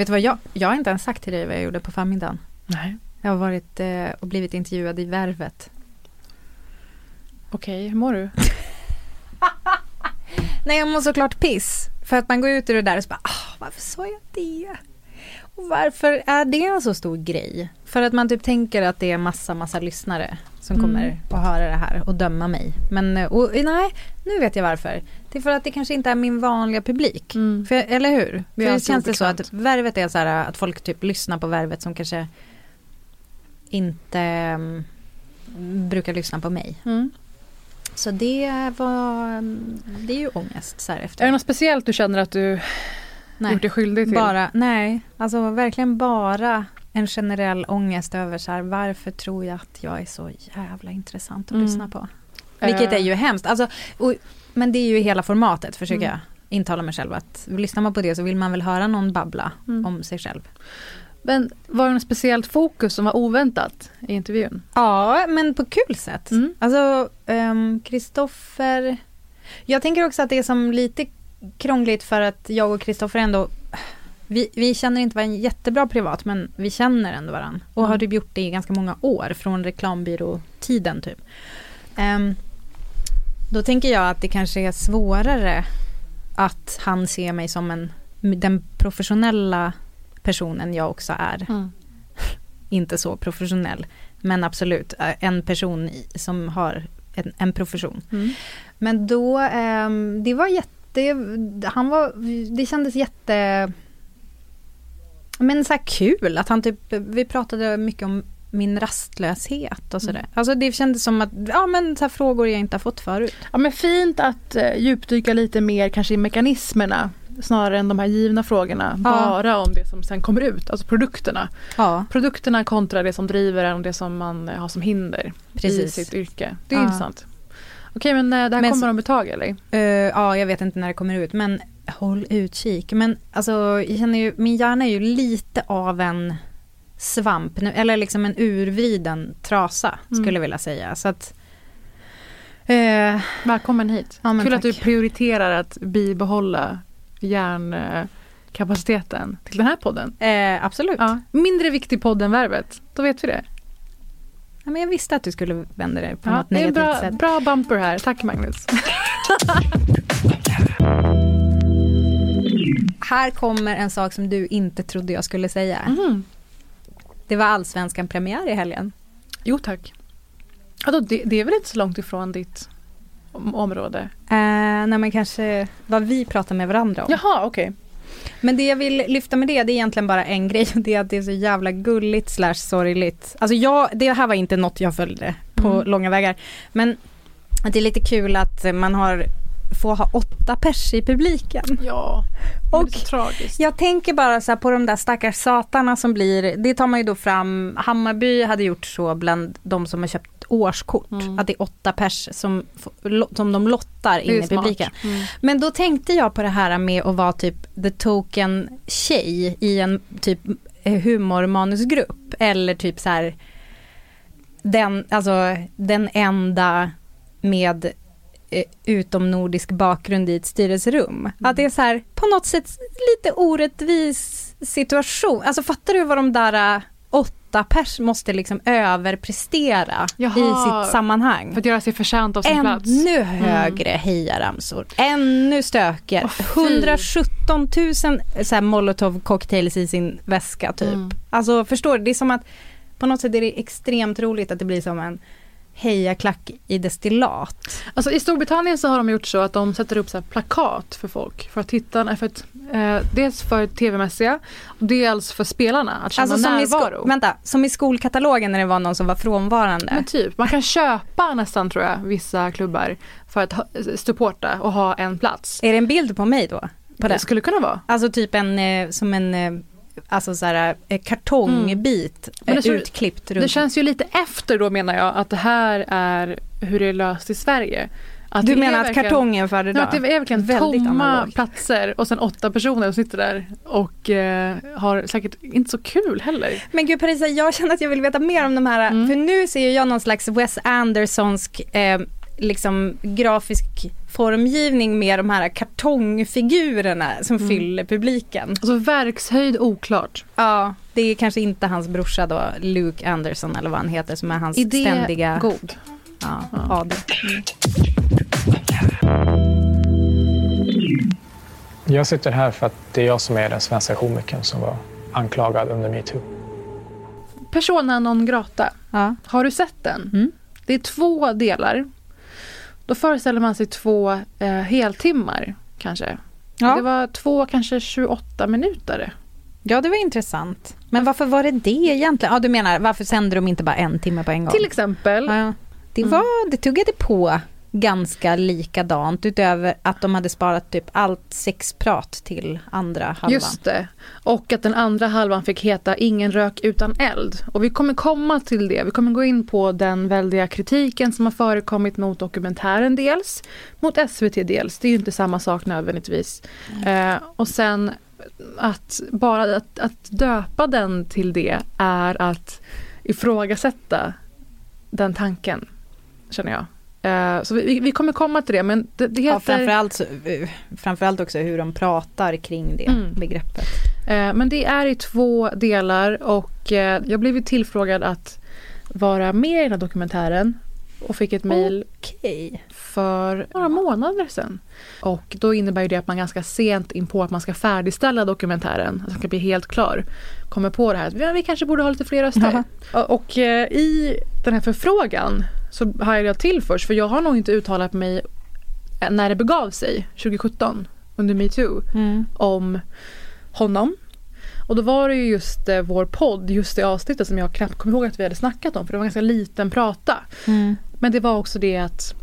Vet du vad, jag, jag har inte ens sagt till dig vad jag gjorde på förmiddagen. Nej. Jag har varit eh, och blivit intervjuad i Värvet. Okej, hur mår du? Nej, jag mår såklart piss. För att man går ut ur det där och så bara, ah, varför sa jag det? Och varför är det en så stor grej? För att man typ tänker att det är massa, massa lyssnare som Mm. kommer att höra det här och döma mig. Men eh, och, nej, nu vet jag varför. Det är för att det kanske inte är min vanliga publik. Mm. För, eller hur? Det För alltid känns det så att Värvet är så här att folk typ lyssnar på Värvet som kanske inte mm, brukar lyssna på mig. Mm. Så det var, mm, det är ju ångest så här efter. Är det något speciellt du känner att du Nej. gjort dig skyldig till? Bara, nej, alltså verkligen bara en generell ångest över så här, varför tror jag att jag är så jävla intressant att Mm. lyssna på? Vilket Eh. är ju hemskt. Alltså, och, men det är ju hela formatet, försöker Mm. jag intala mig själv. att Lyssnar man på det så vill man väl höra någon babbla Mm. om sig själv. Men var det något speciellt fokus som var oväntat i intervjun? Ja, men på kul sätt. Mm. Alltså, ehm, Kristoffer... jag tänker också att det är som lite krångligt för att jag och Kristoffer ändå... Vi, vi känner inte varandra jättebra privat, men vi känner ändå varandra. Och Mm. har typ gjort det i ganska många år, från reklambyråtiden typ. Ehm, då tänker jag att det kanske är svårare att han ser mig som en, den professionella personen jag också är inte så professionell. Men absolut, eh, en person som har en, en profession. Mm. Men då, ehm, det var jätte, han var, det kändes jätte, men så här kul att han typ, vi pratade mycket om min rastlöshet och sådär. Alltså det kändes som att, ja men så här frågor jag inte har fått förut. Ja men fint att eh, djupdyka lite mer kanske i mekanismerna snarare än de här givna frågorna. Bara om det som sen kommer ut, alltså produkterna. Ja, Produkterna kontra det som driver en och det som man eh, har som hinder i Precis. sitt yrke. Det är Ja. intressant. Okej men eh, det här Men kommer om ett tag eller? Eh, ja, jag vet inte när det kommer ut, men håll utkik. Men alltså, jag känner ju, min hjärna är ju lite av en svamp nu, eller liksom en urvriden trasa, Mm. skulle jag vilja säga. Så att... eh, Välkommen hit. Ja, Kul att du tack. prioriterar att bibehålla hjärnkapaciteten till den här podden. eh, absolut. Ja. Mindre viktig podd än Värvet. Då vet vi det. Ja, men jag visste att du skulle vända det på Ja, något negativt bra, sätt. bra bumper här. Tack Magnus. Här kommer en sak som du inte trodde jag skulle säga. Mhm. Det var allsvenskan premiär i helgen. Jo tack. Alltså, det, det är väl inte så långt ifrån ditt om- område? Eh, nej, men kanske vad vi pratar med varandra om. Jaha okej. Men det jag vill lyfta med det, det är egentligen bara en grej och det är att det är så jävla gulligt slash sorgligt. Alltså jag, det här var inte något jag följde på Mm. långa vägar. Men att det är lite kul att man har, får ha åtta pers i publiken. Ja. Och det är så tragiskt. Jag tänker bara så här på de där stackars satarna som blir, det tar man ju då fram, Hammarby hade gjort så bland de som har köpt årskort, Mm. att det är åtta pers som, som de lottar in i publiken. Mm. Men då tänkte jag på det här med att vara typ the token tjej i en typ humormanusgrupp. Eller typ så här den, alltså, den enda med eh, utomnordisk bakgrund i ett styrelserum. Att det är så här på något sätt lite orättvis situation. Alltså fattar du vad de där eh, åtta pers måste liksom överprestera Jaha. i sitt sammanhang. För att göra sig förtjänt av sin plats. Ännu högre hejaramsor, ännu stökigare. Fy. 117 000 så här molotov cocktails i sin väska typ. Mm. Alltså förstår du, det är som att på något sätt är det extremt roligt att det blir som en hejaklack i destillat. Alltså I Storbritannien så har de gjort så att de sätter upp så plakat för folk. För att tittarna, för att, eh, dels för tv-mässiga, dels för spelarna att känna Alltså som i, närvaro. sko- vänta, som i skolkatalogen när det var någon som var frånvarande. Men typ, man kan köpa nästan tror jag vissa klubbar för att ha, supporta och ha en plats. Är det en bild på mig då? På Det den? skulle kunna vara. Alltså typ en, eh, som en eh, alltså så här, eh, kartongbit eh, så- utklippt runt. Det känns ju lite efter då menar jag att det här är hur det är löst i Sverige. Att du menar att kartongen föredrar? Nej, att det är verkligen Väldigt tomma analogt. platser och sen åtta personer som sitter där och eh, har säkert inte så kul heller. Men gud Parisa, jag känner att jag vill veta mer om de här, Mm. för nu ser jag någon slags Wes Andersonsk eh, liksom grafisk formgivning med de här kartongfigurerna som Mm. fyller publiken. Alltså verkshöjd oklart. Ja, det är kanske inte hans brorsa då, Luke Anderson eller vad han heter, som är hans Idé ständiga god. ja, Ja. AD. Jag sitter här för att det är jag som är den svenska komikern som var anklagad under metoo. Persona non grata. Ja. Har du sett den? Mm. Det är två delar. Då föreställer man sig två eh, heltimmar kanske. Ja. Det var två, kanske 28 minuter. ja, det var intressant. Men varför var det det egentligen? Ja, du menar varför sänder de inte bara en timme på en gång? Till exempel. Ja. Det, Mm. var, det tuggade på ganska likadant utöver att de hade sparat typ allt sexprat till andra halvan. Just det. Och att den andra halvan fick heta Ingen rök utan eld. Och vi kommer komma till det. Vi kommer gå in på den väldiga kritiken som har förekommit mot dokumentären dels. Mot SVT dels. Det är ju inte samma sak nödvändigtvis. Eh, och sen att bara att, att döpa den till det är att ifrågasätta den tanken. Känner jag. Eh, så vi, vi kommer komma till det men det, det heter... Ja, framförallt, framförallt också hur de pratar kring det Mm. begreppet. Eh, Men det är i två delar och eh, jag blev tillfrågad att vara med i den här dokumentären och fick ett mejl Okej. för några månader sedan. Och då innebär det att man ganska sent in på att man ska färdigställa dokumentären, att den ska bli helt klar, kommer på det här att "Ja, vi kanske borde ha lite fler röster. Jaha. Och, och i den här förfrågan så hajade jag till först för jag har nog inte uttalat mig när det begav sig 2017 under metoo Mm. om honom. Och då var det ju just eh, vår podd, just det avsnittet som jag knappt kommer ihåg att vi hade snackat om för det var en ganska liten prata. Mm. Men det var också det att,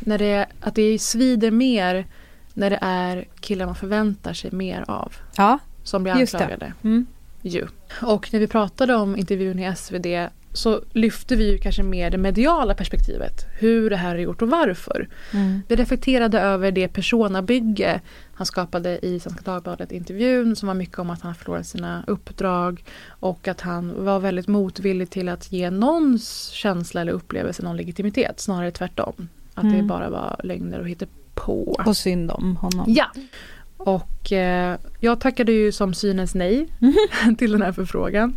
när det, att det svider mer när det är killar man förväntar sig mer av Ja, som blir anklagade. mm. Ju. Och när vi pratade om intervjun i SvD så lyfte vi ju kanske mer det mediala perspektivet. Hur det här är gjort och varför. Mm. Vi reflekterade över det personabygge han skapade i Svenska Dagbladet intervjun som var mycket om att han förlorade sina uppdrag och att han var väldigt motvillig till att ge någons känsla eller upplevelse någon legitimitet, snarare tvärtom. Att det Mm. bara var lögner och hittepå. Och synd om honom. Ja. Och eh, jag tackade ju som synes nej till den här förfrågan.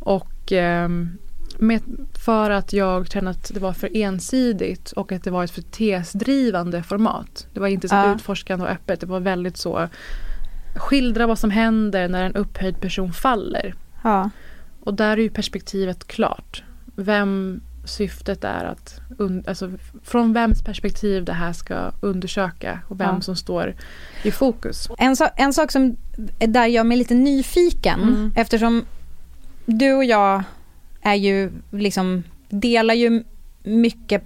Och ehm, med, för att jag kände att det var för ensidigt och att det var ett för tesdrivande format. Det var inte så Ja. utforskande och öppet. Det var väldigt så skildra vad som händer när en upphöjd person faller. Ja. Och där är ju perspektivet klart. Vem syftet är att, alltså från vems perspektiv det här ska undersöka och vem Ja. som står i fokus. En, so- en sak som där jag är lite nyfiken Mm. eftersom du och jag är ju liksom delar ju mycket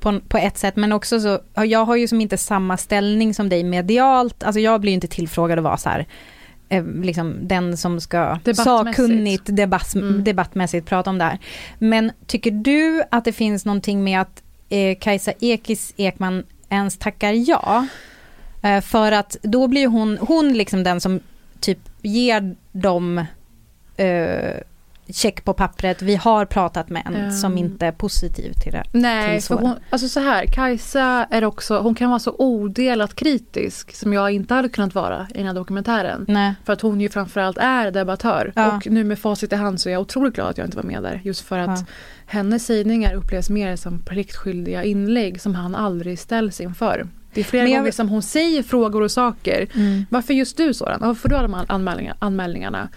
på, på ett sätt men också så jag har ju som inte samma ställning som dig medialt alltså jag blir ju inte tillfrågad att vara så här eh, liksom den som ska sakkunnigt debatt, Mm. debattmässigt prata om det här. Men tycker du att det finns någonting med att eh, Kajsa Ekis Ekman ens tackar ja? Eh, för att då blir hon, hon liksom den som typ ger dem eh, check på pappret, vi har pratat med en Mm. som inte är positiv till det. Nej, till för hon, alltså så här, Kajsa är också, hon kan vara så odelat kritisk som jag inte hade kunnat vara i den här dokumentären. Nej. För att hon ju framförallt är debattör. Ja. Och nu med facit i hand så är jag otroligt glad att jag inte var med där. Just för att Ja. hennes sägningar upplevs mer som pliktskyldiga inlägg som han aldrig ställs inför. Det är flera jag gånger som hon säger frågor och saker. Mm. Varför just du Soran? Varför får du alla de här anmälningar, anmälningarna?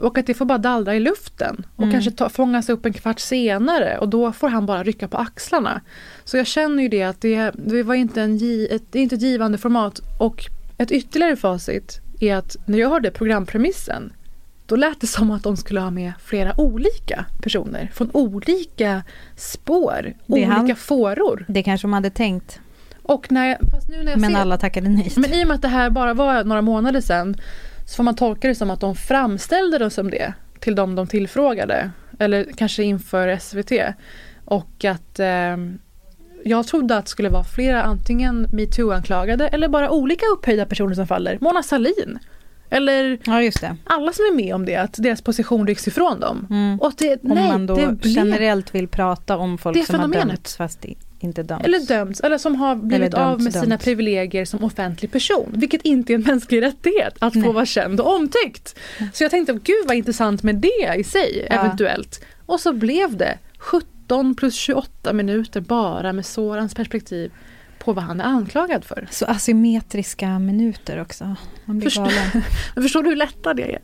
Och att det får bara dallra i luften och Mm. kanske ta, fångas upp en kvart senare och då får han bara rycka på axlarna. Så jag känner ju det att det, det var inte en, ett, det är inte ett givande format och ett ytterligare facit är att när jag hörde programpremissen då lät det som att de skulle ha med flera olika personer från olika spår, olika han- fåror. Det kanske de hade tänkt, Och när jag, fast nu när jag men ser, alla tackade nej. men i och med att det här bara var några månader sedan så får man tolka det som att de framställde det som det till de de tillfrågade. Eller kanske inför SVT. Och att eh, jag trodde att det skulle vara flera antingen metoo-anklagade eller bara olika upphöjda personer som faller. Mona Sahlin. Eller Ja, alla som är med om det, att deras position rycks ifrån dem. Mm. Och det, Om nej, man då det generellt vill prata om folk som har fenomenet. dömts fast i- inte dömts. Eller dömts, eller som har blivit dömts, av med sina dömts. privilegier som offentlig person. Vilket inte är en mänsklig rättighet, att få Nej. vara känd och omtyckt. Så jag tänkte, gud vad intressant med det i sig, Ja. eventuellt. Och så blev det 17 plus 28 minuter bara med Sorans perspektiv på vad han är anklagad för. Så asymmetriska minuter också. Man blir Förstår- galen. Förstår du hur lättad det är?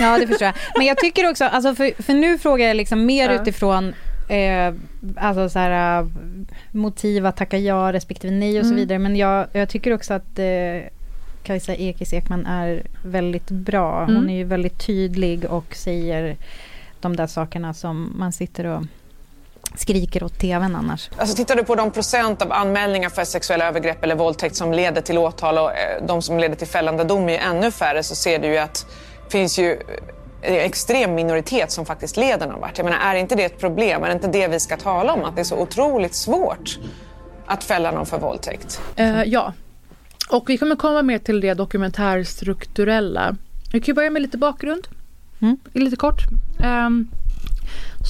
Ja, det förstår jag. Men jag tycker också, alltså för, för nu frågar jag liksom mer Ja. utifrån eh, alltså så här, eh, motiv att tacka ja respektive nej och så Mm. vidare. Men jag, jag tycker också att eh, Kajsa Ekis Ekman är väldigt bra. Hon Mm. är ju väldigt tydlig och säger de där sakerna som man sitter och skriker åt tvn annars. Alltså tittar du på de procent av anmälningar för sexuella övergrepp eller våldtäkt som leder till åtal och eh, de som leder till fällande dom är ju ännu färre så ser du ju att det finns ju extrem minoritet som faktiskt leder någon vart. Jag menar, är inte det ett problem? Är det inte det vi ska tala om? Att det är så otroligt svårt att fälla någon för våldtäkt? Eh, ja. Och vi kommer komma mer till det dokumentärstrukturella. Vi kan börja med lite bakgrund. Mm. Lite kort. Um,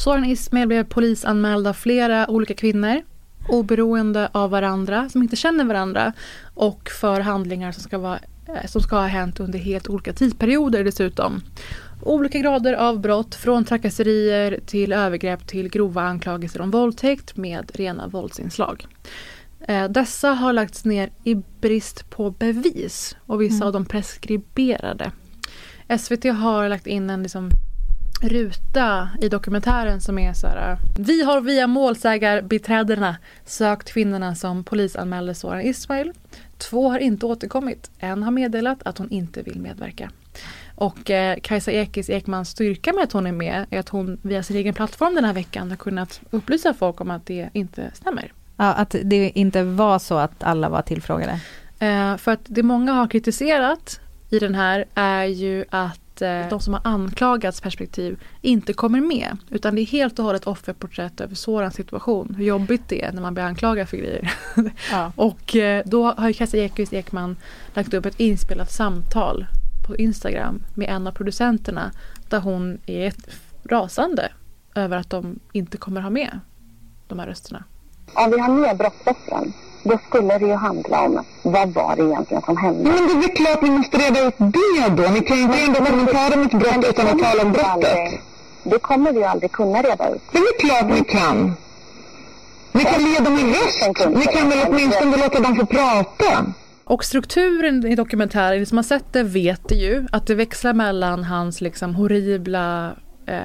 Soran Ismail blev polisanmäld av flera olika kvinnor oberoende av varandra, som inte känner varandra och för handlingar som ska, vara, eh, som ska ha hänt under helt olika tidsperioder dessutom. Olika grader av brott, från trakasserier till övergrepp till grova anklagelser om våldtäkt med rena våldsinslag. Eh, Dessa har lagts ner i brist på bevis och vissa av dem preskriberade. SVT har lagt in en liksom ruta i dokumentären som är så här. Vi har via målsägarbiträdena sökt kvinnorna som polisanmälde Soran Ismail. Två har inte återkommit. En har meddelat att hon inte vill medverka. Och eh, Kajsa Ekis Ekmans styrka med att hon är med är att hon via sin egen plattform den här veckan har kunnat upplysa folk om att det inte stämmer. Ja, att det inte var så att alla var tillfrågade. Eh, för att det många har kritiserat i den här är ju att eh, de som har anklagats perspektiv inte kommer med. Utan det är helt och hållet offerporträtt över Sorans situation. Hur jobbigt det är när man blir anklagad för grejer. Ja. och eh, då har ju Kajsa Ekqvist Ekman lagt upp ett inspelat samtal på Instagram med en av producenterna. Där hon är rasande över att de inte kommer ha med de här rösterna. Om vi har med brottsoffren, då skulle det ju handla om vad var det egentligen som hände. Men det är väl klart ni måste reda ut det då. Ni kan ju inte en dokumentär om ett brott utan att tala om brottet. Aldrig, det kommer vi ju aldrig kunna reda ut. Det är väl klart ni kan. Ni kan ge dem en röst. Ni kan väl åtminstone låta dem få prata. Och strukturen i dokumentären, ni som har sett det vet det ju att det växlar mellan hans liksom horribla eh,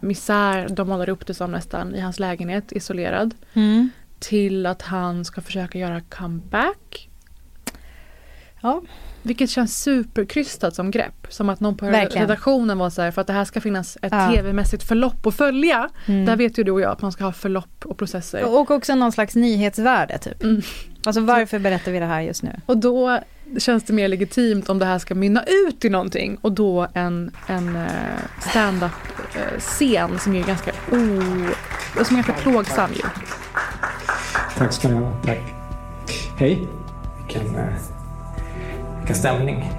misär, de målar upp det som nästan, i hans lägenhet isolerad. Mm. Till att han ska försöka göra comeback. Ja. Vilket känns superkrystat som grepp. Som att någon på Verkligen. redaktionen var så här, för att det här ska finnas ett Ja. tv-mässigt förlopp att följa. Mm. Där vet ju du och jag att man ska ha förlopp och processer. Och också någon slags nyhetsvärde typ. Mm. Alltså varför berättar vi det här just nu? Och då känns det mer legitimt om det här ska mynna ut i någonting och då en, en eh, stand-up eh, scen som är ganska o... som är ganska plågsam ju. Tack ska ni ha. Tack. Hej. Vilken, eh, vilken stämning.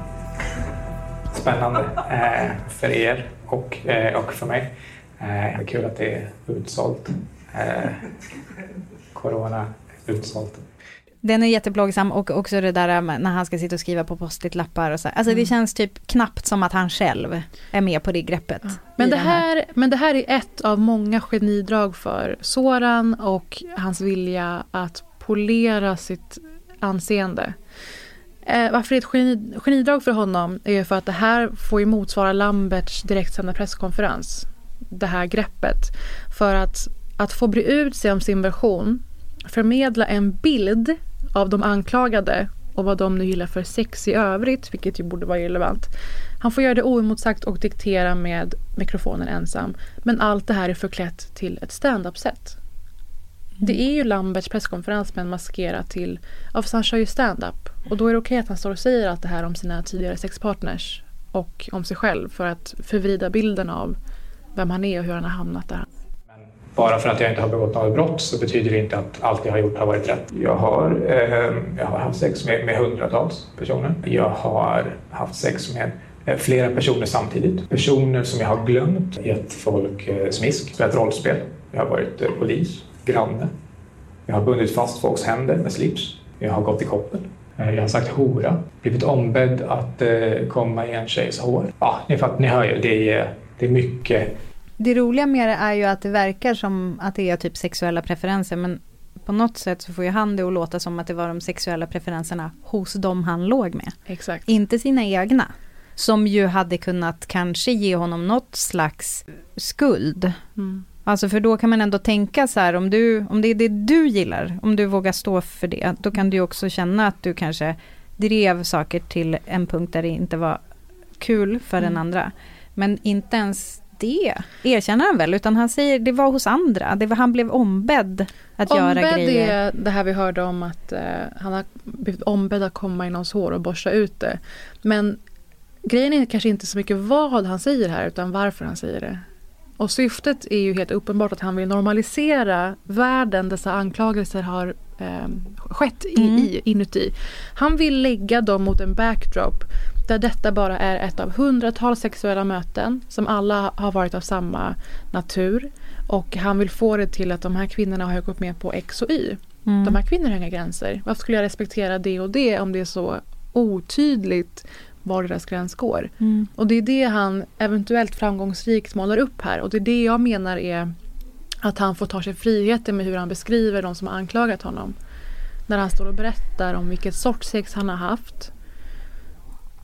Spännande eh, för er och, eh, och för mig. Eh, det är kul att det är utsålt. Eh, corona utsålt. Den är jätteplågsam och också det där när han ska sitta och skriva på postitlappar och så. Alltså det känns typ knappt som att han själv är med på det greppet. Men i det, den här, men det här är ett av många genidrag för Soran och hans vilja att polera sitt anseende. Eh, varför det är ett geni, genidrag för honom är för att det här får ju motsvara Lamberts direktsända presskonferens. Det här greppet. För att, att få bre ut sig om sin version, förmedla en bild av de anklagade och vad de nu gillar för sex i övrigt, vilket ju borde vara irrelevant. Han får göra det oemotsagt och diktera med mikrofonen ensam. Men allt det här är förklätt till ett stand-up-set. Det är ju Lamberts presskonferens men maskerat till, ja för han kör ju stand-up. Och då är det okej att han står och säger allt det här om sina tidigare sexpartners och om sig själv för att förvrida bilden av vem han är och hur han har hamnat där. Bara för att jag inte har begått något brott så betyder det inte att allt jag har gjort har varit rätt. Jag har, eh, jag har haft sex med, med hundratals personer. Jag har haft sex med eh, flera personer samtidigt. Personer som jag har glömt, gett folk eh, smisk, spelat rollspel. Jag har varit eh, polis, granne. Jag har bundit fast folks händer med slips. Jag har gått i koppel. Eh, Jag har sagt hora, blivit ombedd att eh, komma i en tjejs hår. Ja, ni, fattar, ni hör ju, det är, det är mycket Det roliga med det är ju att det verkar som att det är typ sexuella preferenser men på något sätt så får ju han det att låta som att det var de sexuella preferenserna hos dem han låg med. Exakt. Inte sina egna. Som ju hade kunnat kanske ge honom något slags skuld. Mm. Alltså för då kan man ändå tänka så här om, du, om det är det du gillar, om du vågar stå för det, då kan du också känna att du kanske drev saker till en punkt där det inte var kul för Mm. den andra. Men inte ens det erkänner han väl, utan han säger det var hos andra, det var, han blev ombedd att göra Ombedd grejer. är det här vi hörde om att eh, han har blivit ombedd att komma i någons hår och borsta ut det. Men grejen är kanske inte så mycket vad han säger här utan varför han säger det. Och syftet är ju helt uppenbart att han vill normalisera världen dessa anklagelser har eh, skett i, Mm. i, inuti. Han vill lägga dem mot en backdrop där detta bara är ett av hundratals sexuella möten som alla har varit av samma natur. Och han vill få det till att de här kvinnorna har gått med på X och Y. Mm. De här kvinnorna har inga gränser. Varför skulle jag respektera det och det om det är så otydligt var deras gräns går? Mm. Och det är det han eventuellt framgångsrikt målar upp här. Och det är det jag menar är att han får ta sig friheten med hur han beskriver de som har anklagat honom. När han står och berättar om vilket sorts sex han har haft.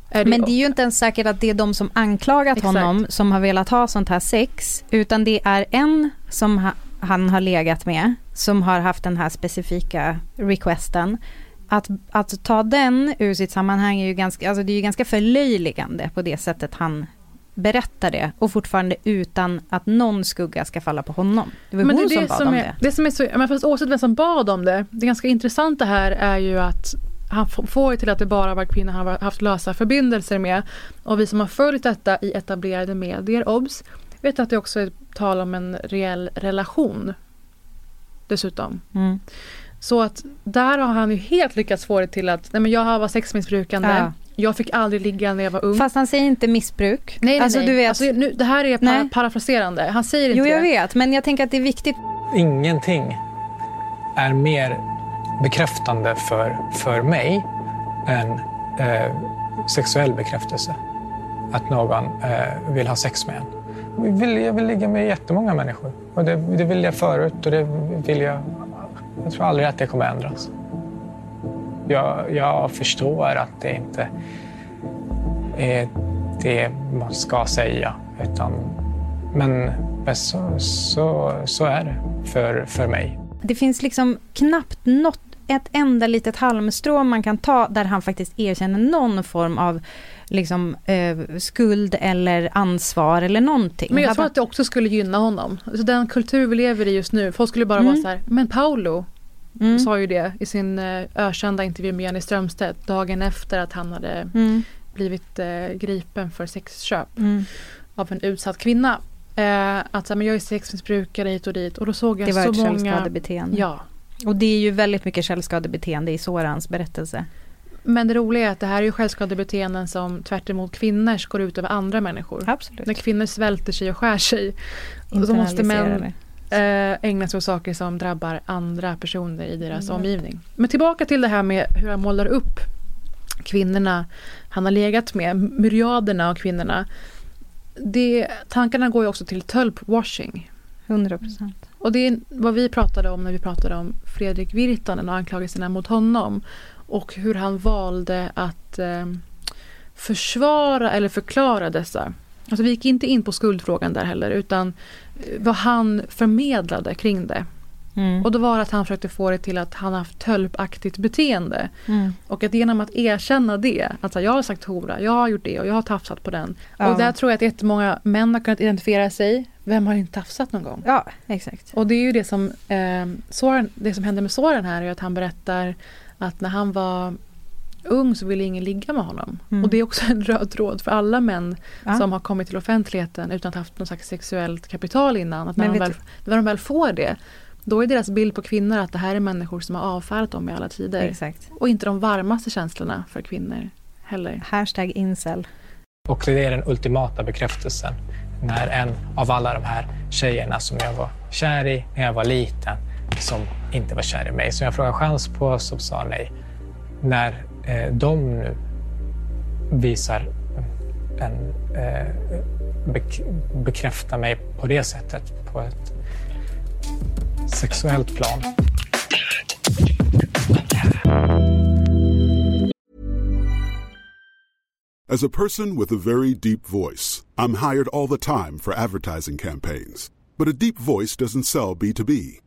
Är Men det är ju inte ens säkert att det är de som anklagat Exakt. honom som har velat ha sånt här sex, utan det är en som ha, han har legat med, som har haft den här specifika requesten. Att, att ta den ur sitt sammanhang är ju ganska, alltså det är ju ganska förlöjligande på det sättet han berättar det och fortfarande utan att någon skugga ska falla på honom. Det var Men hon det som bad som om är, det. det som är så, men fast oavsett vem som bad om det, det ganska intressanta här är ju att han får ju till att det bara var kvinnor han har haft lösa förbindelser med. Och vi som har följt detta i etablerade medier, obs, vet att det också är tal om en reell relation. Dessutom. Mm. Så att där har han ju helt lyckats få det till att nej men jag var sexmissbrukande. Ja. Jag fick aldrig ligga när jag var ung. Fast han säger inte missbruk. nej, nej, alltså, nej. Du vet, Alltså, nu, det här är para, Nej. parafraserande. Han säger inte jo, jag det. vet, men jag tänker att det är viktigt. ingenting är mer bekräftande för, för mig än eh, sexuell bekräftelse. Att någon eh, vill ha sex med en. Jag vill, jag vill ligga med jättemånga människor. Och det, det vill jag förut och det vill jag... Jag tror aldrig att det kommer ändras. Jag, jag förstår att det inte är det man ska säga. Utan, men så, så, så är det för, för mig. Det finns liksom knappt något, ett enda litet halmstrå man kan ta där han faktiskt erkänner någon form av liksom, eh, skuld eller ansvar eller någonting. Men jag tror att det också skulle gynna honom. Alltså den kultur vi lever i just nu, folk skulle bara vara Mm. så här, men Paolo Mm. sa ju det i sin eh, ökända intervju med Jenny Strömstedt dagen efter att han hade Mm, blivit eh, gripen för sexköp mm. av en utsatt kvinna. Eh, att så men jag är sexmissbrukare hit och dit och då såg jag Det var så ett många... självskadebeteende. Ja. Och det är ju väldigt mycket självskadebeteende i Sorans berättelse. Men det roliga är att det här är ju självskadebeteenden som tvärt emot kvinnors går ut över andra människor. Absolut. När kvinnor svälter sig och skär sig. Så måste män eh, ägna sig åt saker som drabbar andra personer i deras Mm. omgivning. Men tillbaka till det här med hur han målar upp kvinnorna han har legat med, myriaderna av kvinnorna. Det, tankarna går ju också till tölpwashing. 100 procent. Och det är vad vi pratade om när vi pratade om Fredrik Virtanen och anklagelserna mot honom. Och hur han valde att eh, försvara eller förklara dessa. Alltså vi gick inte in på skuldfrågan där heller utan eh, vad han förmedlade kring det. Mm. Och då var det att han försökte få det till att han haft tölpaktigt beteende. Mm. Och att genom att erkänna det, att säga, jag har sagt hora, jag har gjort det och jag har tafsat på den. Ja. Och där tror jag att jättemånga män har kunnat identifiera sig. Vem har inte tafsat någon gång? Ja, exakt. Och det är ju det som, eh, Soren, det som hände med Soren här är att han berättar att när han var ung så ville ingen ligga med honom. Mm. Och det är också en röd tråd för alla män Ja. som har kommit till offentligheten utan att ha haft något slags sexuellt kapital innan. Att när, de vet väl, när de väl får det, då är deras bild på kvinnor att det här är människor som har avfärdat dem i alla tider. Exakt. Och inte de varmaste känslorna för kvinnor heller. Hashtag incel. Och det är den ultimata bekräftelsen. När en av alla de här tjejerna som jag var kär i när jag var liten, som inte var kär i mig, som jag frågade chans på, som sa nej. När eh, de nu visar en, eh, bek bekräftar mig på det sättet, på ett sexuellt plan. As a person with a very deep voice, I'm hired all the time for advertising campaigns. But a deep voice doesn't sell B2B,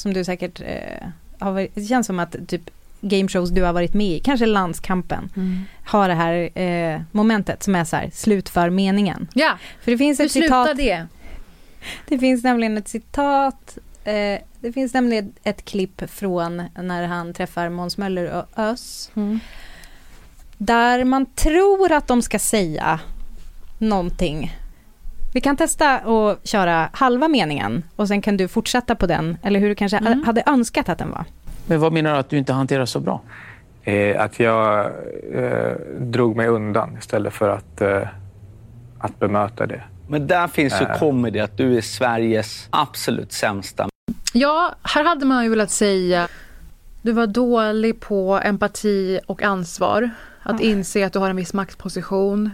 som du säkert eh, har varit, det känns som att typ gameshows du har varit med i, kanske landskampen, Mm. har det här eh, momentet som är så här, slutför meningen. Ja, För det finns hur ett citat, slutar det? det finns nämligen ett citat, eh, det finns nämligen ett klipp från när han träffar Måns Möller och Ös, Mm. där man tror att de ska säga någonting. Vi kan testa och köra halva meningen och sen kan du fortsätta på den, eller hur du kanske Mm. hade önskat att den var. Men vad menar du att du inte hanterar så bra? Eh, att jag eh, drog mig undan istället för att, eh, att bemöta det. Men där finns ju Äh. comedy, att du är Sveriges absolut sämsta. Ja, här hade man ju velat säga du var dålig på empati och ansvar. Att inse att du har en viss maktposition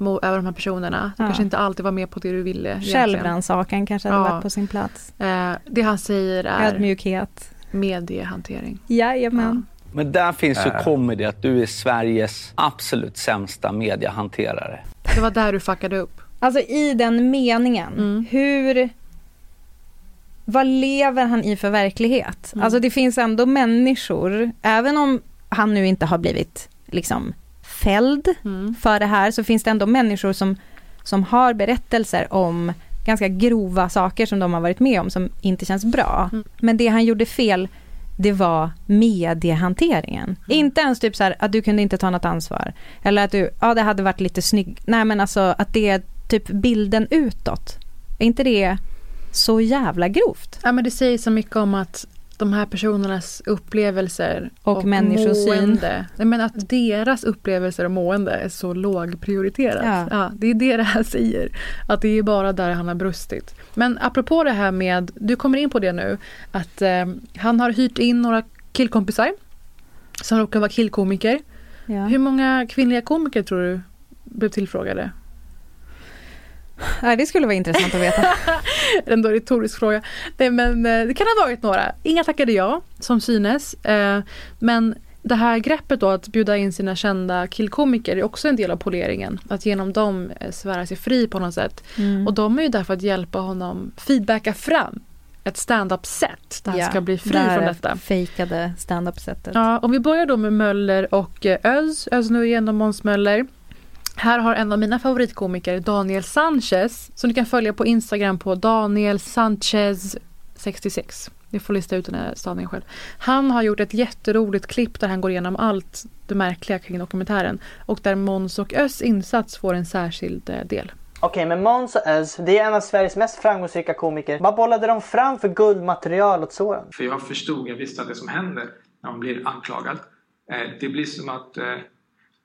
över de här personerna. Du Ja. kanske inte alltid var med på det du ville. Självrannsakan kanske hade Ja. varit på sin plats. Eh, det han säger är Ödmjukhet. mediehantering. Jajamän. Men där finns ju Äh. comedy, att du är Sveriges absolut sämsta mediehanterare. Det var där du fuckade upp. Alltså i den meningen, Mm. hur... Vad lever han i för verklighet? Mm. Alltså det finns ändå människor, även om han nu inte har blivit liksom fälld Mm. för det här, så finns det ändå människor som, som har berättelser om ganska grova saker som de har varit med om som inte känns bra. Mm. Men det han gjorde fel, det var mediehanteringen. Mm. Inte ens typ så här att du kunde inte ta något ansvar. Eller att du, ja det hade varit lite snygg. Nej men alltså att det är typ bilden utåt. Är inte det så jävla grovt? Ja, men det säger så mycket om att de här personernas upplevelser Och människosyn. mående, nej, men att deras upplevelser och mående är så lågprioriterat. Ja. det är det det här säger. Att det är bara där han har brustit. Men apropå det här med, du kommer in på det nu, att eh, han har hyrt in några killkompisar som råkar vara killkomiker. Ja. Hur många kvinnliga komiker tror du blev tillfrågade? Nej, det skulle vara intressant att veta. Ändå retorisk fråga. Nej, men eh, det kan ha varit några. Inga tackade ja, som synes. Eh, men det här greppet då att bjuda in sina kända killkomiker är också en del av poleringen. Att genom dem eh, svära sig fri på något sätt. Mm. Och de är ju där för att hjälpa honom feedbacka fram ett stand-up set där han ska bli fri det från detta. fejkade stand-up-sättet. Ja, om vi börjar då med Möller och Öz, Öz Nujen och Måns Möller. Här har en av mina favoritkomiker, Daniel Sanchez, som du kan följa på Instagram på Daniel Sanchez 66. Ni får lista ut den här stavningen själv. Han har gjort ett jätteroligt klipp där han går igenom allt det märkliga kring dokumentären och där Måns och Öz insats får en särskild eh, del. Okej, men Måns och Öz, det är en av Sveriges mest framgångsrika komiker. Vad bollade de fram för guldmaterial åt Soran? För jag förstod, jag visste att det som händer när man blir anklagad, eh, det blir som att eh,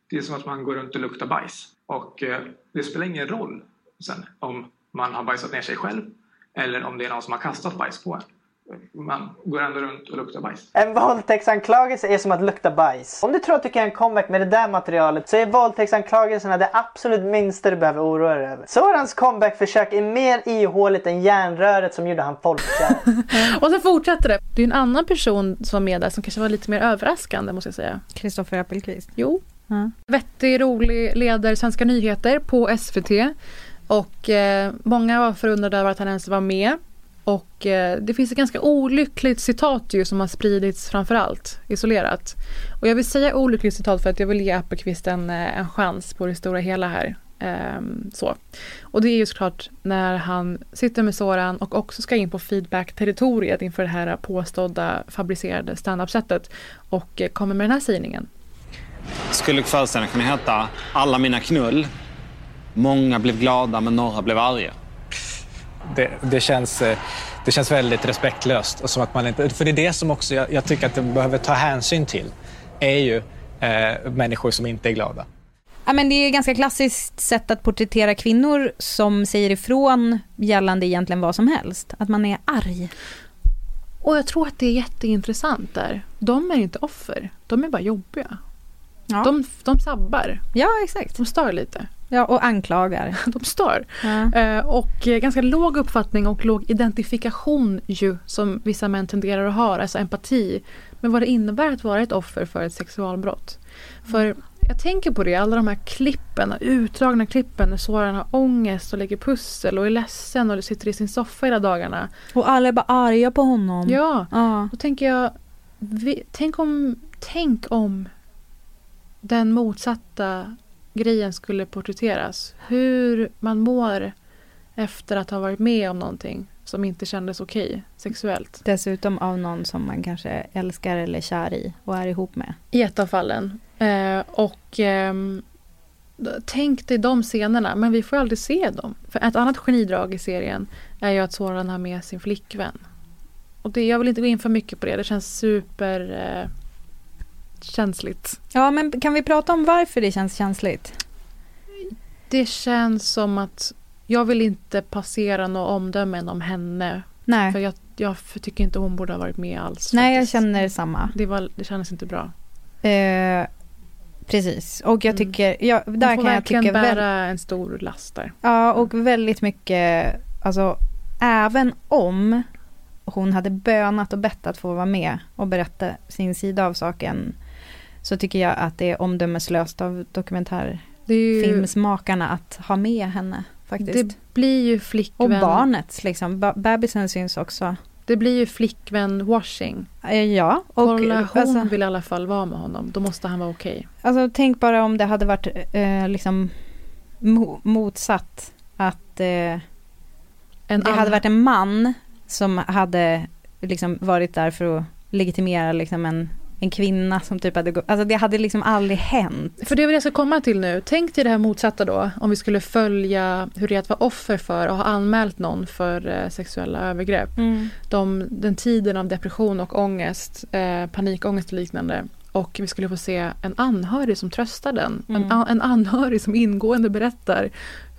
det är som att man går runt och luktar bajs. Och eh, det spelar ingen roll sen om man har bajsat ner sig själv eller om det är någon som har kastat bajs på en. Man går ändå runt och luktar bajs. En våldtäktsanklagelse är som att lukta bajs. Om du tror att du kan göra en comeback med det där materialet så är våldtäktsanklagelserna det absolut minsta du behöver oroa dig över. Sorans comebackförsök är mer ihåligt än järnröret som gjorde han folkkär. och så fortsätter det. Det är en annan person som var med där som kanske var lite mer överraskande måste jag säga. Kristoffer Appelqvist. Jo. Mm. Vettig, rolig, leder Svenska nyheter på SVT. Och eh, många var förundrade över att han ens var med. Och eh, det finns ett ganska olyckligt citat ju som har spridits framförallt isolerat. Och jag vill säga olyckligt citat för att jag vill ge Appelqvist en, eh, en chans på det stora hela här. Ehm, så. Och det är ju såklart när han sitter med Soran och också ska in på feedback-territoriet inför det här påstådda fabricerade standup-sättet och eh, kommer med den här sägningen. Skulle föreställningen kunna heta Alla mina knull? Många blev glada men några blev arga. Det, det, känns, eh, det känns väldigt respektlöst. Och som att man inte, för det är det som också jag, jag tycker att det behöver ta hänsyn till. är ju eh, människor som inte är glada. Ja, men det är ett ganska klassiskt sätt att porträttera kvinnor som säger ifrån gällande egentligen vad som helst. Att man är arg. Och jag tror att det är jätteintressant där. De är inte offer, de är bara jobbiga. Ja. De, de sabbar. Ja, exakt. De stör lite. Ja, och anklagar. De stör. Ja. Eh, och eh, ganska låg uppfattning och låg identifikation ju som vissa män tenderar att ha, alltså empati. Men vad det innebär att vara ett offer för ett sexualbrott. För jag tänker på det, alla de här klippen, utdragna klippen när Soran har ångest och lägger pussel och är ledsen och sitter i sin soffa hela dagarna. Och alla är bara arga på honom. Ja, Ja. då tänker jag, vi, tänk, om, tänk om den motsatta grejen skulle porträtteras. Hur man mår efter att ha varit med om någonting som inte kändes okej sexuellt. Dessutom av någon som man kanske älskar eller är kär i och är ihop med. I ett av fallen. Eh, och då- tänk dig de scenerna, men vi får aldrig se dem. För ett annat genidrag i serien är ju att Soran har med sin flickvän. Och det, jag vill inte gå in för mycket på det, det känns super eh, känsligt. Ja, men kan vi prata om varför det känns känsligt? Det känns som att jag vill inte passera några omdömen om henne. Nej. För jag, jag tycker inte hon borde ha varit med alls. Nej, jag faktiskt. känner samma. Det, var, det kändes inte bra. Eh, precis, och jag tycker, ja, Hon där får kan jag verkligen tycka bära väl, en stor last där. Ja, och väldigt mycket, alltså även om hon hade bönat och bett att få vara med och berätta sin sida av saken så tycker jag att det är omdömeslöst av dokumentärfilmsmakarna att ha med henne faktiskt. Det blir ju flickvän... och barnet liksom, bebisen syns också. Det blir ju flickvän-washing. Eh, Ja, och Kolla, hon alltså- vill i alla fall vara med honom. Då måste han vara okej. Alltså tänk bara om det hade varit eh, liksom mo- motsatt. Att eh, det annan- hade varit en man som hade liksom varit där för att legitimera liksom en, en kvinna som typ hade gått, alltså det hade liksom aldrig hänt. För det är väl jag ska komma till nu. Tänk dig det här motsatta då. Om vi skulle följa hur det är att vara offer för och ha anmält någon för eh, sexuella övergrepp. Mm. De, den tiden av depression och ångest, eh, panikångest och liknande. Och vi skulle få se en anhörig som tröstar den. En, Mm. a- en anhörig som ingående berättar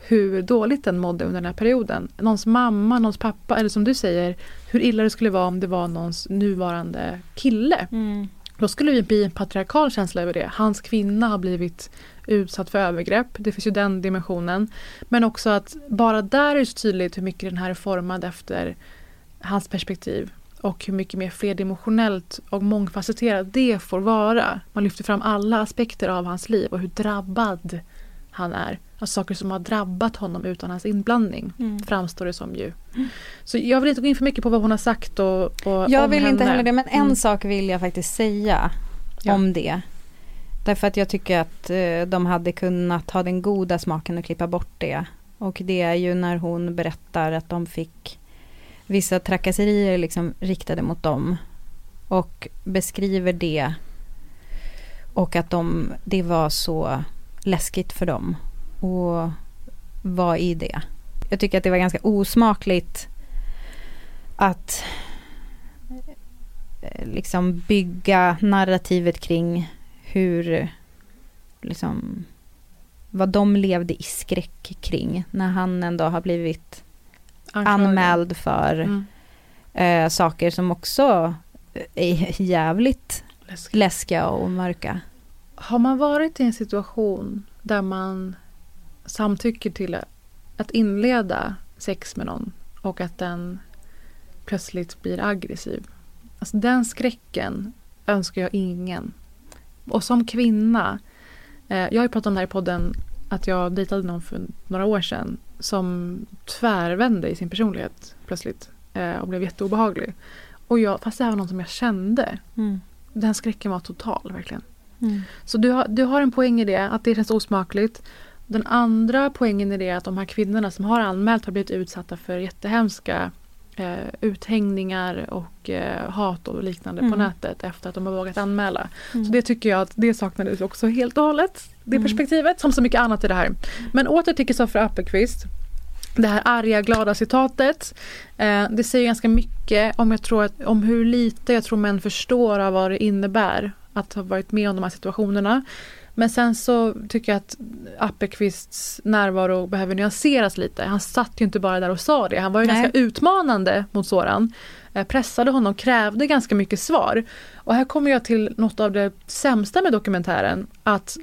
hur dåligt den mådde under den här perioden. Någons mamma, någons pappa eller som du säger, hur illa det skulle vara om det var någons nuvarande kille. Mm. Då skulle det bli en patriarkal känsla över det. Hans kvinna har blivit utsatt för övergrepp. Det finns ju den dimensionen. Men också att bara där är det så tydligt hur mycket den här är formad efter hans perspektiv och hur mycket mer flerdimensionellt och mångfacetterat det får vara. Man lyfter fram alla aspekter av hans liv och hur drabbad han är. Alltså saker som har drabbat honom utan hans inblandning Mm. framstår det som ju. Så jag vill inte gå in för mycket på vad hon har sagt och, och Jag vill inte henne. heller det, men en Mm. sak vill jag faktiskt säga Ja. om det. Därför att jag tycker att eh, de hade kunnat ha den goda smaken att klippa bort det. Och det är ju när hon berättar att de fick vissa trakasserier liksom riktade mot dem. Och beskriver det. Och att de, det var så läskigt för dem. Och vara i det. Jag tycker att det var ganska osmakligt att eh, liksom bygga narrativet kring hur liksom vad de levde i skräck kring när han ändå har blivit Anklagad. anmäld för Mm. eh, saker som också är jävligt Läskigt. läskiga och mörka. Har man varit i en situation där man samtycker till att inleda sex med någon och att den plötsligt blir aggressiv. Alltså den skräcken önskar jag ingen. Och som kvinna, eh, jag har ju pratat om det här i podden att jag dejtade någon för några år sedan som tvärvände i sin personlighet plötsligt eh, och blev jätteobehaglig. Och jag, fast det här var någon som jag kände. Mm. Den skräcken var total verkligen. Mm. Så du har, du har en poäng i det, att det känns osmakligt. Den andra poängen i det är att de här kvinnorna som har anmält har blivit utsatta för jättehemska eh, uthängningar och eh, hat och liknande på Mm. nätet efter att de har vågat anmäla. Mm. Så det tycker jag att det saknades också helt och hållet. Det Mm. perspektivet, som så mycket annat i det här. Men åter till Kristoffer Appelqvist. Det här arga, glada citatet. Eh, det säger ganska mycket om, jag tror att, om hur lite jag tror män förstår av vad det innebär att ha varit med om de här situationerna. Men sen så tycker jag att Appelqvists närvaro behöver nyanseras lite. Han satt ju inte bara där och sa det. Han var ju Nej. ganska utmanande mot Soran. Eh, pressade honom, krävde ganska mycket svar. Och här kommer jag till något av det sämsta med dokumentären. Att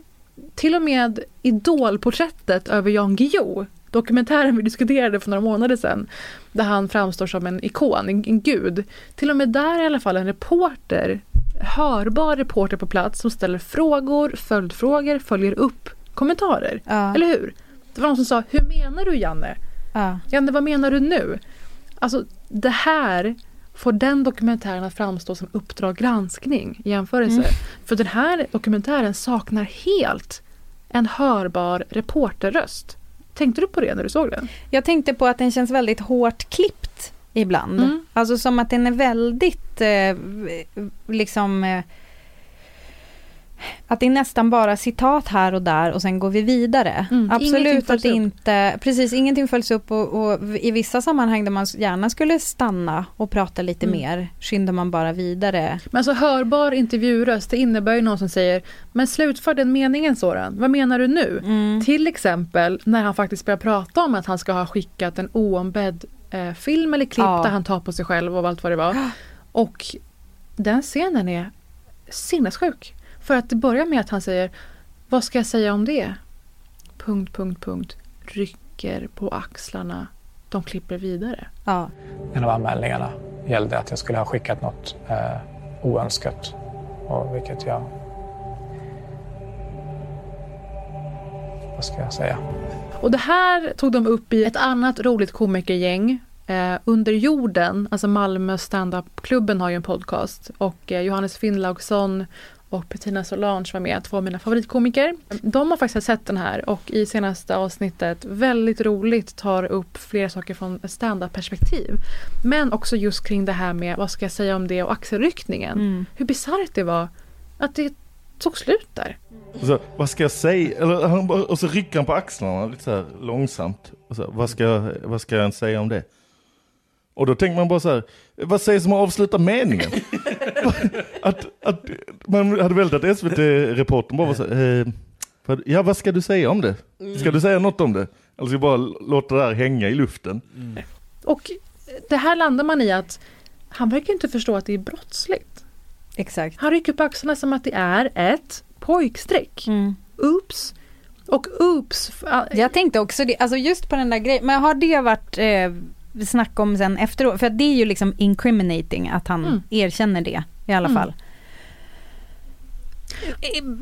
till och med idolporträttet över Jan Guillou, dokumentären vi diskuterade för några månader sedan, där han framstår som en ikon, en, en gud. Till och med där är i alla fall en reporter, hörbar reporter på plats som ställer frågor, följdfrågor, följer upp kommentarer. Ja. Eller hur? Det var någon som sa, hur menar du Janne? Ja. Janne, vad menar du nu? Alltså det här får den dokumentären att framstå som Uppdrag granskning i jämförelse. Mm. För den här dokumentären saknar helt en hörbar reporterröst. Tänkte du på det när du såg den? Jag tänkte på att den känns väldigt hårt klippt ibland. Mm. Alltså som att den är väldigt eh, liksom eh, att det är nästan bara citat här och där och sen går vi vidare. Mm, Absolut att det upp. inte, precis ingenting följs upp och, och i vissa sammanhang där man gärna skulle stanna och prata lite Mm. mer skyndar man bara vidare. Men alltså hörbar intervjuröst, det innebär ju någon som säger Men slutför den meningen Soran, vad menar du nu? Mm. Till exempel när han faktiskt börjar prata om att han ska ha skickat en oombedd eh, film eller klipp Ja. där han tar på sig själv och allt vad det var. Och den scenen är sinnessjuk. För att det börjar med att han säger Vad ska jag säga om det? Punkt, punkt, punkt. Rycker på axlarna. De klipper vidare. Ja. En av anmälningarna gällde att jag skulle ha skickat något eh, oönskat. Och vilket jag... Vad ska jag säga? Och det här tog de upp i ett annat roligt komikergäng. Eh, Under jorden, alltså Malmö standup-klubben har ju en podcast. Och eh, Johannes Finnlaugsson och Bettina Solange var med, två av mina favoritkomiker. De har faktiskt sett den här och i senaste avsnittet väldigt roligt tar upp flera saker från ett standup-perspektiv. Men också just kring det här med, vad ska jag säga om det, och axelryckningen. Mm. Hur bisarrt det var att det tog slut där. Och så, vad ska jag säga? Eller, han, bara- och så rycker han på axlarna lite så här långsamt. Och så, vad, ska, jag- vad ska jag säga om det? Och då tänker man bara så här, vad sägs som att avsluta meningen? att, att man hade velat att SVT-reportern bara var så här, eh, vad- ja vad ska du säga om det? Ska du säga något om det? Eller ska du bara låta det där hänga i luften? Och det här landar man i att han verkar inte förstå att det är brottsligt. Exakt. Han rycker på axlarna som att det är ett pojkstreck. Mm. Oops! Och oops. Jag tänkte också det, alltså just på den där grejen, men har det varit eh, snack om sen efteråt? För det är ju liksom incriminating att han Mm. erkänner det i alla Mm. fall.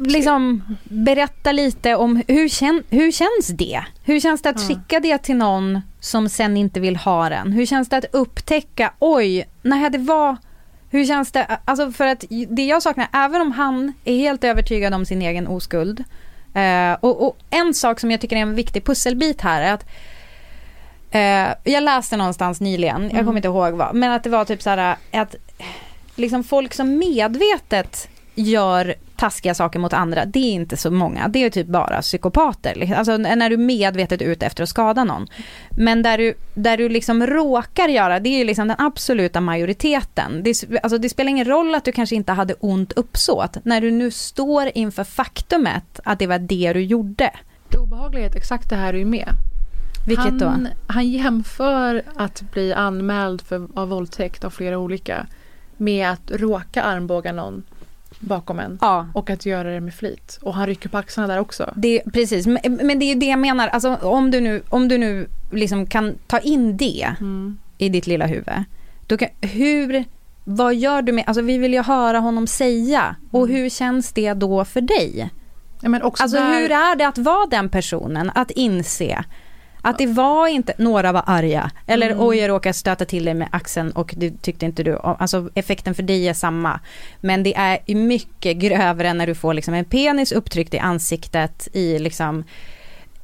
Liksom berätta lite om hur, kän, hur känns det? Hur känns det att skicka det till någon som sen inte vill ha den? Hur känns det att upptäcka, oj, nej det var hur känns det? Alltså för att det jag saknar, även om han är helt övertygad om sin egen oskuld. Eh, och, och en sak som jag tycker är en viktig pusselbit här är att eh, jag läste någonstans nyligen, jag Mm. kommer inte ihåg vad, men att det var typ så här att liksom folk som medvetet gör taskiga saker mot andra, det är inte så många. Det är typ bara psykopater. liksom. Alltså när du medvetet är ute efter att skada någon. Men där du, där du liksom råkar göra, det är ju liksom den absoluta majoriteten. Det, alltså det spelar ingen roll att du kanske inte hade ont uppsåt. När du nu står inför faktumet att det var det du gjorde. Det obehagliga är att exakt det här är ju med. Vilket han, då? Han jämför att bli anmäld för, av våldtäkt av flera olika med att råka armbåga någon bakom en och att göra det med flit. Och han rycker på axlarna där också. Det, precis, men, men det är det jag menar. Alltså, om du nu, om du nu liksom kan ta in det i ditt lilla huvud. Då kan, hur, vad gör du med, alltså vi vill ju höra honom säga. Och hur känns det då för dig? Ja, alltså där- hur är det att vara den personen? Att inse att det var inte, några var arga. Eller Mm. oj jag råkade stöta till dig med axeln och det tyckte inte du. Alltså effekten för dig är samma. Men det är mycket grövre när du får liksom en penis upptryckt i ansiktet i liksom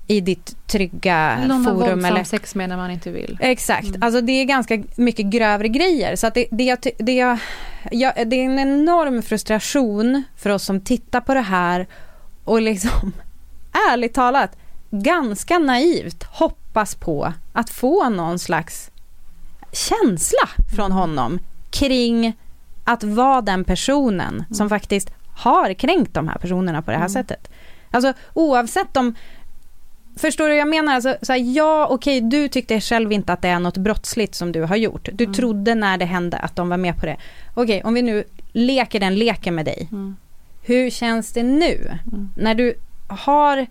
i ditt trygga Någon har forum. våldsam Eller, sex med när man inte vill. Exakt, alltså det är ganska mycket grövre grejer. Så att det, det, jag det, jag, jag, det är en enorm frustration för oss som tittar på det här och liksom ärligt talat ganska naivt hoppas på att få någon slags känsla från honom kring att vara den personen som faktiskt har kränkt de här personerna på det här Mm. sättet. Alltså oavsett om Förstår du vad jag menar? Alltså, så här, ja, okej, du tyckte själv inte att det är något brottsligt som du har gjort. Du trodde när det hände att de var med på det. Okej, om vi nu leker den leken med dig. Hur känns det nu? När du har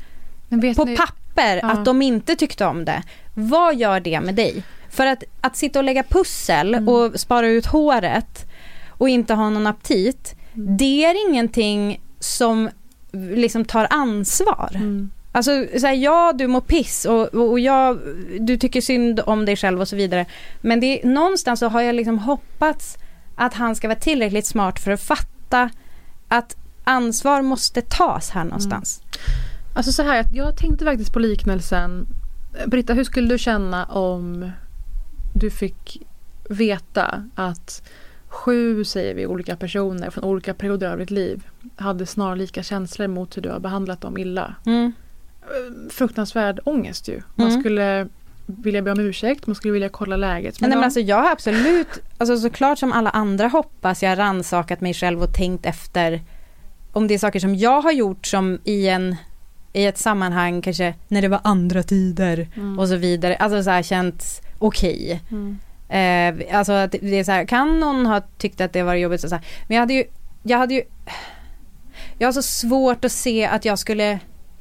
på ni- papper Ja. att de inte tyckte om det. Vad gör det med dig? För att, att sitta och lägga pussel och spara ut håret och inte ha någon aptit. Det är ingenting som liksom tar ansvar. Alltså så här, ja du mår piss och, och jag, du tycker synd om dig själv och så vidare. Men det någonstans så har jag liksom hoppats att han ska vara tillräckligt smart för att fatta att ansvar måste tas här någonstans. Alltså så här, jag tänkte faktiskt på liknelsen. Britta, hur skulle du känna om du fick veta att sju, säger vi, olika personer från olika perioder av ditt liv hade snarlika känslor mot hur du har behandlat dem illa. Mm. Fruktansvärd ångest ju. Man Mm. skulle vilja be om ursäkt, man skulle vilja kolla läget. Men, nej, men alltså jag har absolut, alltså såklart som alla andra hoppas jag rannsakat mig själv och tänkt efter om det är saker som jag har gjort som i en i ett sammanhang kanske när det var andra tider Mm. och så vidare, alltså så här känts okej. Mm. Eh, alltså att det är så här, kan någon ha tyckt att det var jobbigt så här, men jag hade ju, jag hade ju, jag har så svårt att se att jag skulle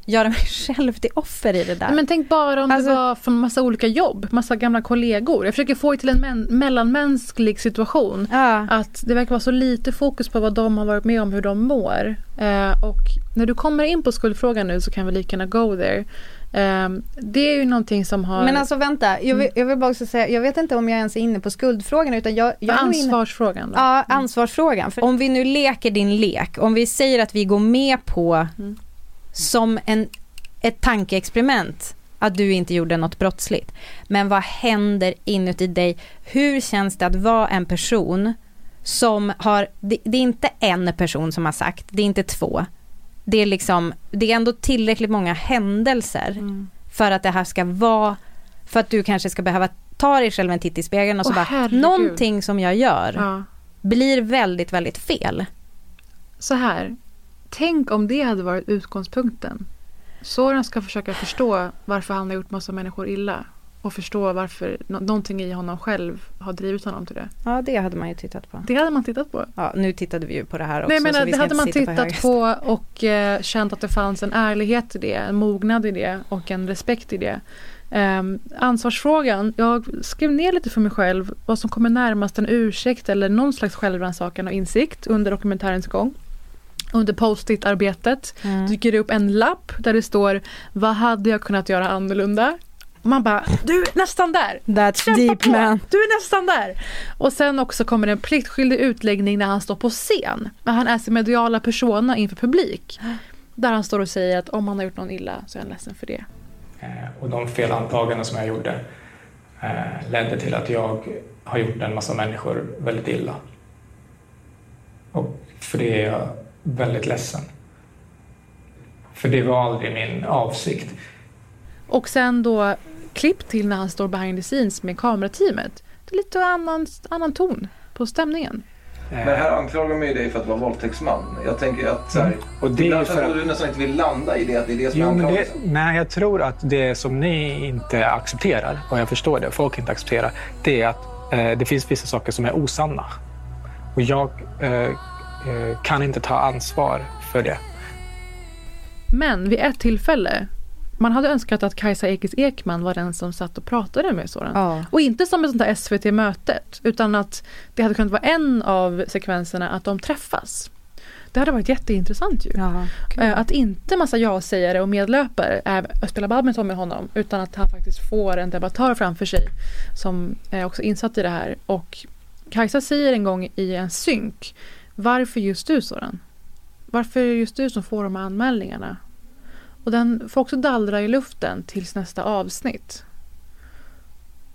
göra mig själv till offer i det där. Men tänk bara om Alltså- det var från massa olika jobb, massa gamla kollegor. Jag försöker få det till en men- mellanmänsklig situation. Att det verkar vara så lite fokus på vad de har varit med om, hur de mår. Eh, och när du kommer in på skuldfrågan nu så kan vi lika gärna go there. Eh, det är ju någonting som har... Men alltså vänta, jag vill, jag vill bara också säga, jag vet inte om jag ens är inne på skuldfrågan utan jag... jag nog inne- ansvarsfrågan då? Ja, ansvarsfrågan. För om vi nu leker din lek, om vi säger att vi går med på som en, ett tankeexperiment att du inte gjorde något brottsligt. Men vad händer inuti dig? Hur känns det att vara en person som har, det, det är inte en person som har sagt, det är inte två. Det är liksom, det är ändå tillräckligt många händelser för att det här ska vara, för att du kanske ska behöva ta dig själv en titt i spegeln och så Åh, bara, herregud. någonting som jag gör Ja. blir väldigt, väldigt fel. Så här, tänk om det hade varit utgångspunkten. Soran ska försöka förstå varför han har gjort massa människor illa. och förstå varför nå- någonting i honom själv har drivit honom till det. Ja, det hade man ju tittat på. Det hade man tittat på. Ja, nu tittade vi ju på det här också. Nej, jag så vi det ska hade man tittat höga på och eh, känt att det fanns en ärlighet i det, en mognad i det och en respekt i det. Um, ansvarsfrågan, jag skrev ner lite för mig själv vad som kommer närmast en ursäkt eller någon slags självrannsakan och insikt under dokumentärens gång. Under post-it-arbetet Mm. dyker det upp en lapp där det står Vad hade jag kunnat göra annorlunda? Och man bara, du är nästan där! That's Kämpa deep på. man. Du är nästan där! Och sen också kommer en pliktskyldig utläggning när han står på scen. När han är sin mediala persona inför publik. Där han står och säger att om han har gjort någon illa så är han ledsen för det. Eh, Och de felantaganden som jag gjorde eh, ledde till att jag har gjort en massa människor väldigt illa. Och för det är jag väldigt ledsen. För det var aldrig min avsikt. Och sen då klipp till när han står behind the scenes med kamerateamet. Det är lite annan, annan ton på stämningen. Men här anklagar man ju dig för att vara våldtäktsman. Jag tänker att så här, Mm. Och det är för det att- du nästan inte vill landa i det, att det är det som är Jo, men det, anklagelsen. nej, jag tror att det som ni inte accepterar, och jag förstår det, folk inte accepterar, det är att eh, det finns vissa saker som är osanna. Och jag eh, eh, kan inte ta ansvar för det. Men vid ett tillfälle, man hade önskat att Kajsa Ekis Ekman var den som satt och pratade med Soran. Ja. Och inte som ett sånt där SVT-mötet, utan att det hade kunnat vara en av sekvenserna att de träffas. Det hade varit jätteintressant ju. Eh, Att inte massa ja-sägare och medlöpare är, spelar badminton med honom utan att han faktiskt får en debattör framför sig som är också insatt i det här. Och Kajsa säger en gång i en synk Varför just du Soran? Varför är det just du som får de här anmälningarna? Och den får också dallra i luften tills nästa avsnitt.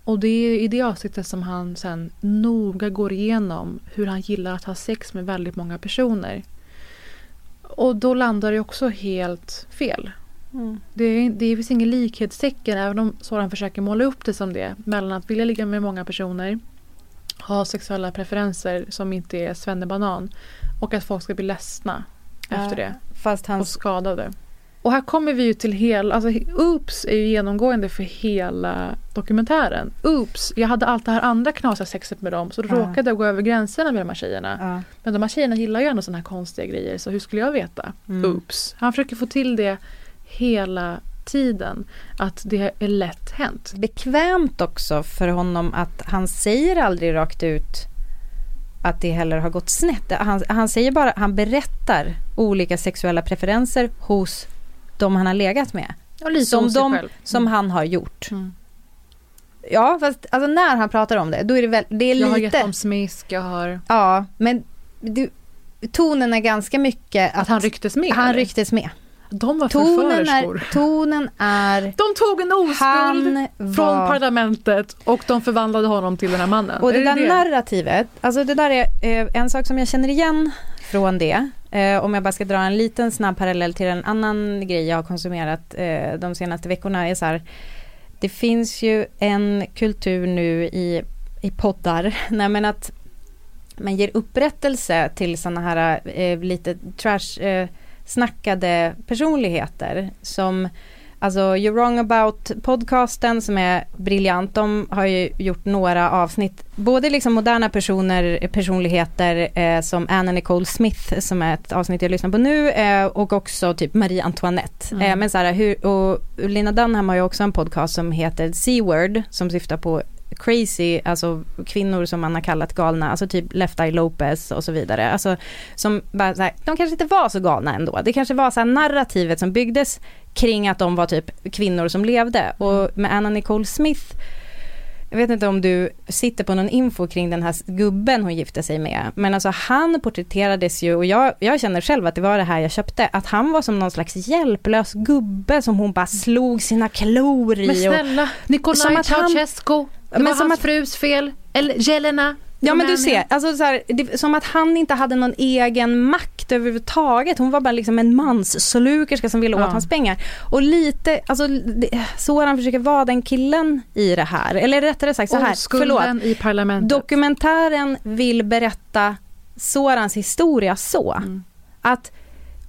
Och det är i det avsnittet som han sen noga går igenom hur han gillar att ha sex med väldigt många personer. Och då landar det också helt fel. Mm. Det, det finns ingen likhetstecken, även om Soran försöker måla upp det som det, mellan att vilja ligga med många personer, ha sexuella preferenser som inte är svennebanan och att folk ska bli ledsna efter Ja, det. Fast hans... Och skadade. Och här kommer vi ju till hela, alltså Oops är ju genomgående för hela dokumentären. Oops, jag hade allt det här andra knasiga sexet med dem så då Ja. råkade jag gå över gränserna med de här tjejerna. Ja. Men de här tjejerna gillar ju ändå sådana här konstiga grejer så hur skulle jag veta? Mm. Oops. Han försöker få till det hela tiden. Att det är lätt hänt. Bekvämt också för honom att han säger aldrig rakt ut att det heller har gått snett. Han, han säger bara, han berättar olika sexuella preferenser hos de han har legat med. Ja, lite som de själv. som Mm. han har gjort. Ja, fast alltså när han pratar om det, då är det väl, det är Jag har lite... gett dem smisk, jag har... Ja, men du, tonen är ganska mycket att, han rycktes med? Han eller? rycktes med. De var Tonen är, tonen är... De tog en oskuld Han från var- parlamentet och de förvandlade honom till den här mannen. Och det Är där narrativet, alltså det där är eh, en sak som jag känner igen från det. Eh, om jag bara ska dra en liten snabb parallell till en annan grej jag har konsumerat eh, de senaste veckorna är så här. Det finns ju en kultur nu i, i poddar, nej men att man ger upprättelse till sådana här eh, lite trash eh, snackade personligheter som Alltså You're wrong about podcasten som är briljant. De har ju gjort några avsnitt. Både liksom moderna personer, personligheter eh, som Anna Nicole Smith som är ett avsnitt jag lyssnar på nu eh, och också typ Marie Antoinette. Mm. Eh, men så här, hur, och Lina Dunham har ju också en podcast som heter C-word som syftar på crazy, alltså kvinnor som man har kallat galna, alltså typ Left Eye Lopez och så vidare. Alltså som bara så här, de kanske inte var så galna ändå. Det kanske var så här narrativet som byggdes kring att de var typ kvinnor som levde. Och med Anna Nicole Smith, jag vet inte om du sitter på någon info kring den här gubben hon gifte sig med. Men alltså han porträtterades ju, och jag, jag känner själv att det var det här jag köpte, att han var som någon slags hjälplös gubbe som hon bara slog sina klor i. Men snälla, Nikolaj han- Ceausescu. Det Men var som hans att- frus fel. Eller Jelena. Ja men du ser, alltså så här, det, som att han inte hade någon egen makt överhuvudtaget. Hon var bara liksom en manslukerska som ville Ja. åt hans pengar. Och lite, alltså Soran försöker vara den killen i det här. Eller rättare sagt så här, Oskulden förlåt. i parlamentet. Dokumentären vill berätta Sorans historia så. Mm. Att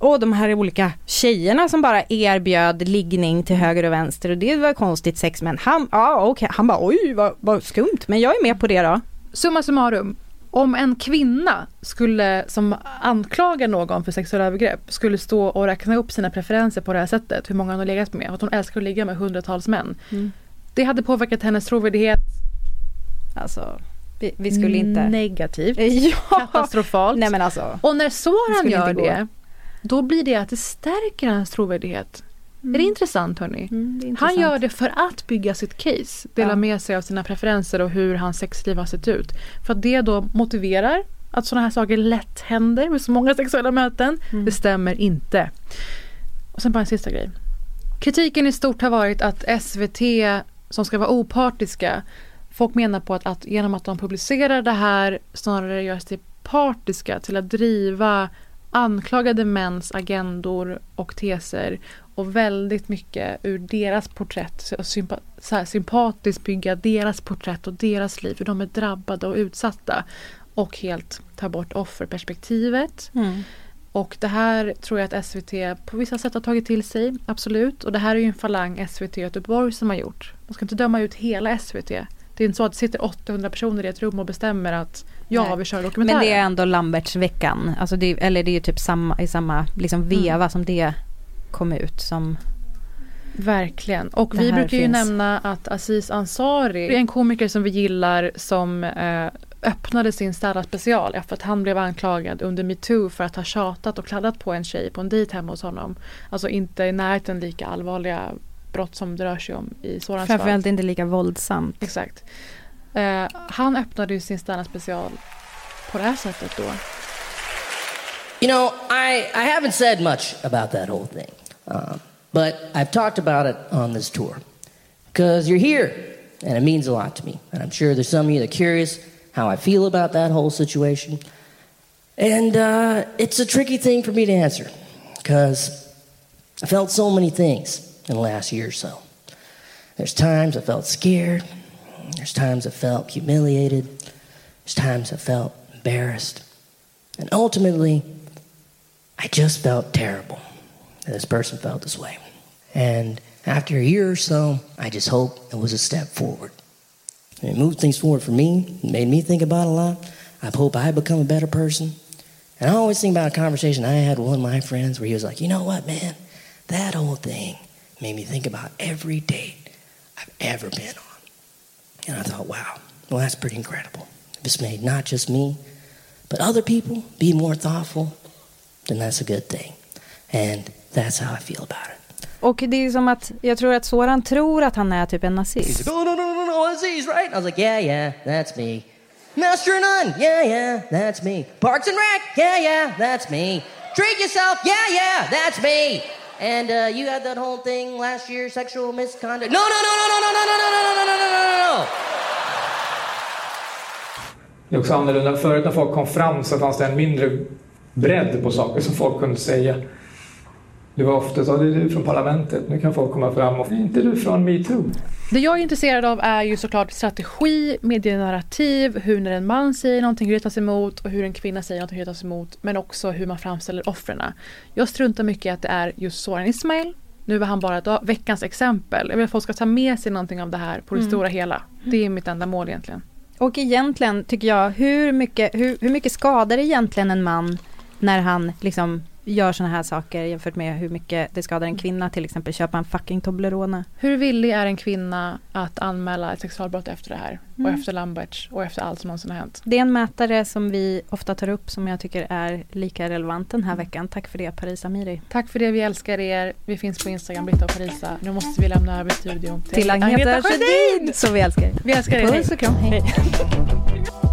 och de här olika tjejerna som bara erbjöd liggning till höger och vänster och det var konstigt sex men han, ja okej, han bara oj vad, vad skumt men jag är med på det då. Summa summarum, om en kvinna skulle, som anklagar någon för sexuella övergrepp, skulle stå och räkna upp sina preferenser på det här sättet, hur många hon har legat med, att hon älskar att ligga med hundratals män. Mm. Det hade påverkat hennes trovärdighet Alltså, vi, vi skulle inte... negativt, Ja. katastrofalt. Nej men alltså. Och när Det Soran gör gå. Det, då blir det att det stärker hans trovärdighet. Är det intressant hörni? det är Han intressant. gör det för att bygga sitt case. Dela Ja. med sig av sina preferenser och hur hans sexliv har sett ut. För att det då motiverar att sådana här saker lätt händer vid så många sexuella möten. Mm. Det stämmer inte. Och sen bara en sista grej. Kritiken i stort har varit att SVT som ska vara opartiska Folk menar på att, att genom att de publicerar det här snarare gör sig partiska till att driva anklagade mäns agendor och teser och väldigt mycket ur deras porträtt sympa, så sympatiskt bygga deras porträtt och deras liv, hur de är drabbade och utsatta och helt ta bort offerperspektivet. Mm. Och det här tror jag att SVT på vissa sätt har tagit till sig, absolut. Och det här är ju en falang SVT Göteborg som har gjort. Man ska inte döma ut hela SVT. Det är inte så att det sitter 800 personer i ett rum och bestämmer att ja, Nej. vi kör dokumentären. Men det är ändå Lambertsveckan, alltså det, eller det är ju typ samma, i samma liksom veva Mm. som det kom ut som Verkligen. Och vi brukar ju finns. nämna att Aziz Ansari är en komiker som vi gillar som eh, öppnade sin ställa special efter att han blev anklagad under metoo för att ha tjatat och kladdat på en tjej på en dejt hemma hos honom. Alltså inte i närheten lika allvarliga brott som det rör sig om i Sorans fall. framförallt inte lika våldsamt. Exakt. Eh, han öppnade ju sin ställa special på det här sättet då. You know, I, I haven't said much about that whole thing, um, but I've talked about it on this tour because you're here and it means a lot to me. And I'm sure there's some of you that are curious how I feel about that whole situation. And uh, it's a tricky thing for me to answer because I felt so many things in the last year or so. There's times I felt scared, there's times I felt humiliated, there's times I felt embarrassed. And ultimately, I just felt terrible that this person felt this way. And after a year or so, I just hope it was a step forward. And it moved things forward for me, it made me think about a lot. I hope I become a better person. And I always think about a conversation I had with one of my friends where he was like, you know what, man? That old thing made me think about every date I've ever been on. And I thought, wow, well, that's pretty incredible. This made not just me, but other people be more thoughtful, then that's a good thing. And that's how I feel about it. Och det är ju som att, jag tror att Soran tror att han är typ en nazist. Oh, no, no, no, no, no, Aziz, right? I was like, yeah, yeah, that's me. Master of None, yeah, yeah, that's me. Parks and Rec, yeah, yeah, that's me. Treat yourself, yeah, yeah, that's me. And uh, you had that whole thing last year, sexual misconduct. No, no, no, no, no, no, no, no, no, no, no, no, no, no. Det är också annorlunda. Förut när folk kom fram så fanns det en mindre bredd på saker som folk kunde säga. Det var ofta så, det är du från parlamentet, nu kan folk komma fram och är inte du från metoo? Det jag är intresserad av är ju såklart strategi, medienarrativ, hur när en man säger någonting, hur det tas emot och hur en kvinna säger någonting, hur det tas emot. Men också hur man framställer offren. Jag struntar mycket i att det är just Soran Ismail. Nu var han bara ett av- veckans exempel. Jag vill att folk ska ta med sig någonting av det här på det Mm. stora hela. Det är mitt enda mål egentligen. Och egentligen tycker jag, hur mycket, hur, hur mycket skadar egentligen en man när han liksom gör sådana här saker jämfört med hur mycket det skadar en kvinna till exempel köpa en fucking Toblerone. Hur villig är en kvinna att anmäla ett sexualbrott efter det här? Och Mm. efter Lamberts och efter allt som någonsin har hänt? Det är en mätare som vi ofta tar upp som jag tycker är lika relevant den här veckan. Tack för det Paris Amiri. Tack för det, vi älskar er. Vi finns på Instagram, Britta och Parisa. Nu måste vi lämna över studion Till Agneta Sjödin! Så vi älskar er. Vi älskar er. Puss och kram, hej. Head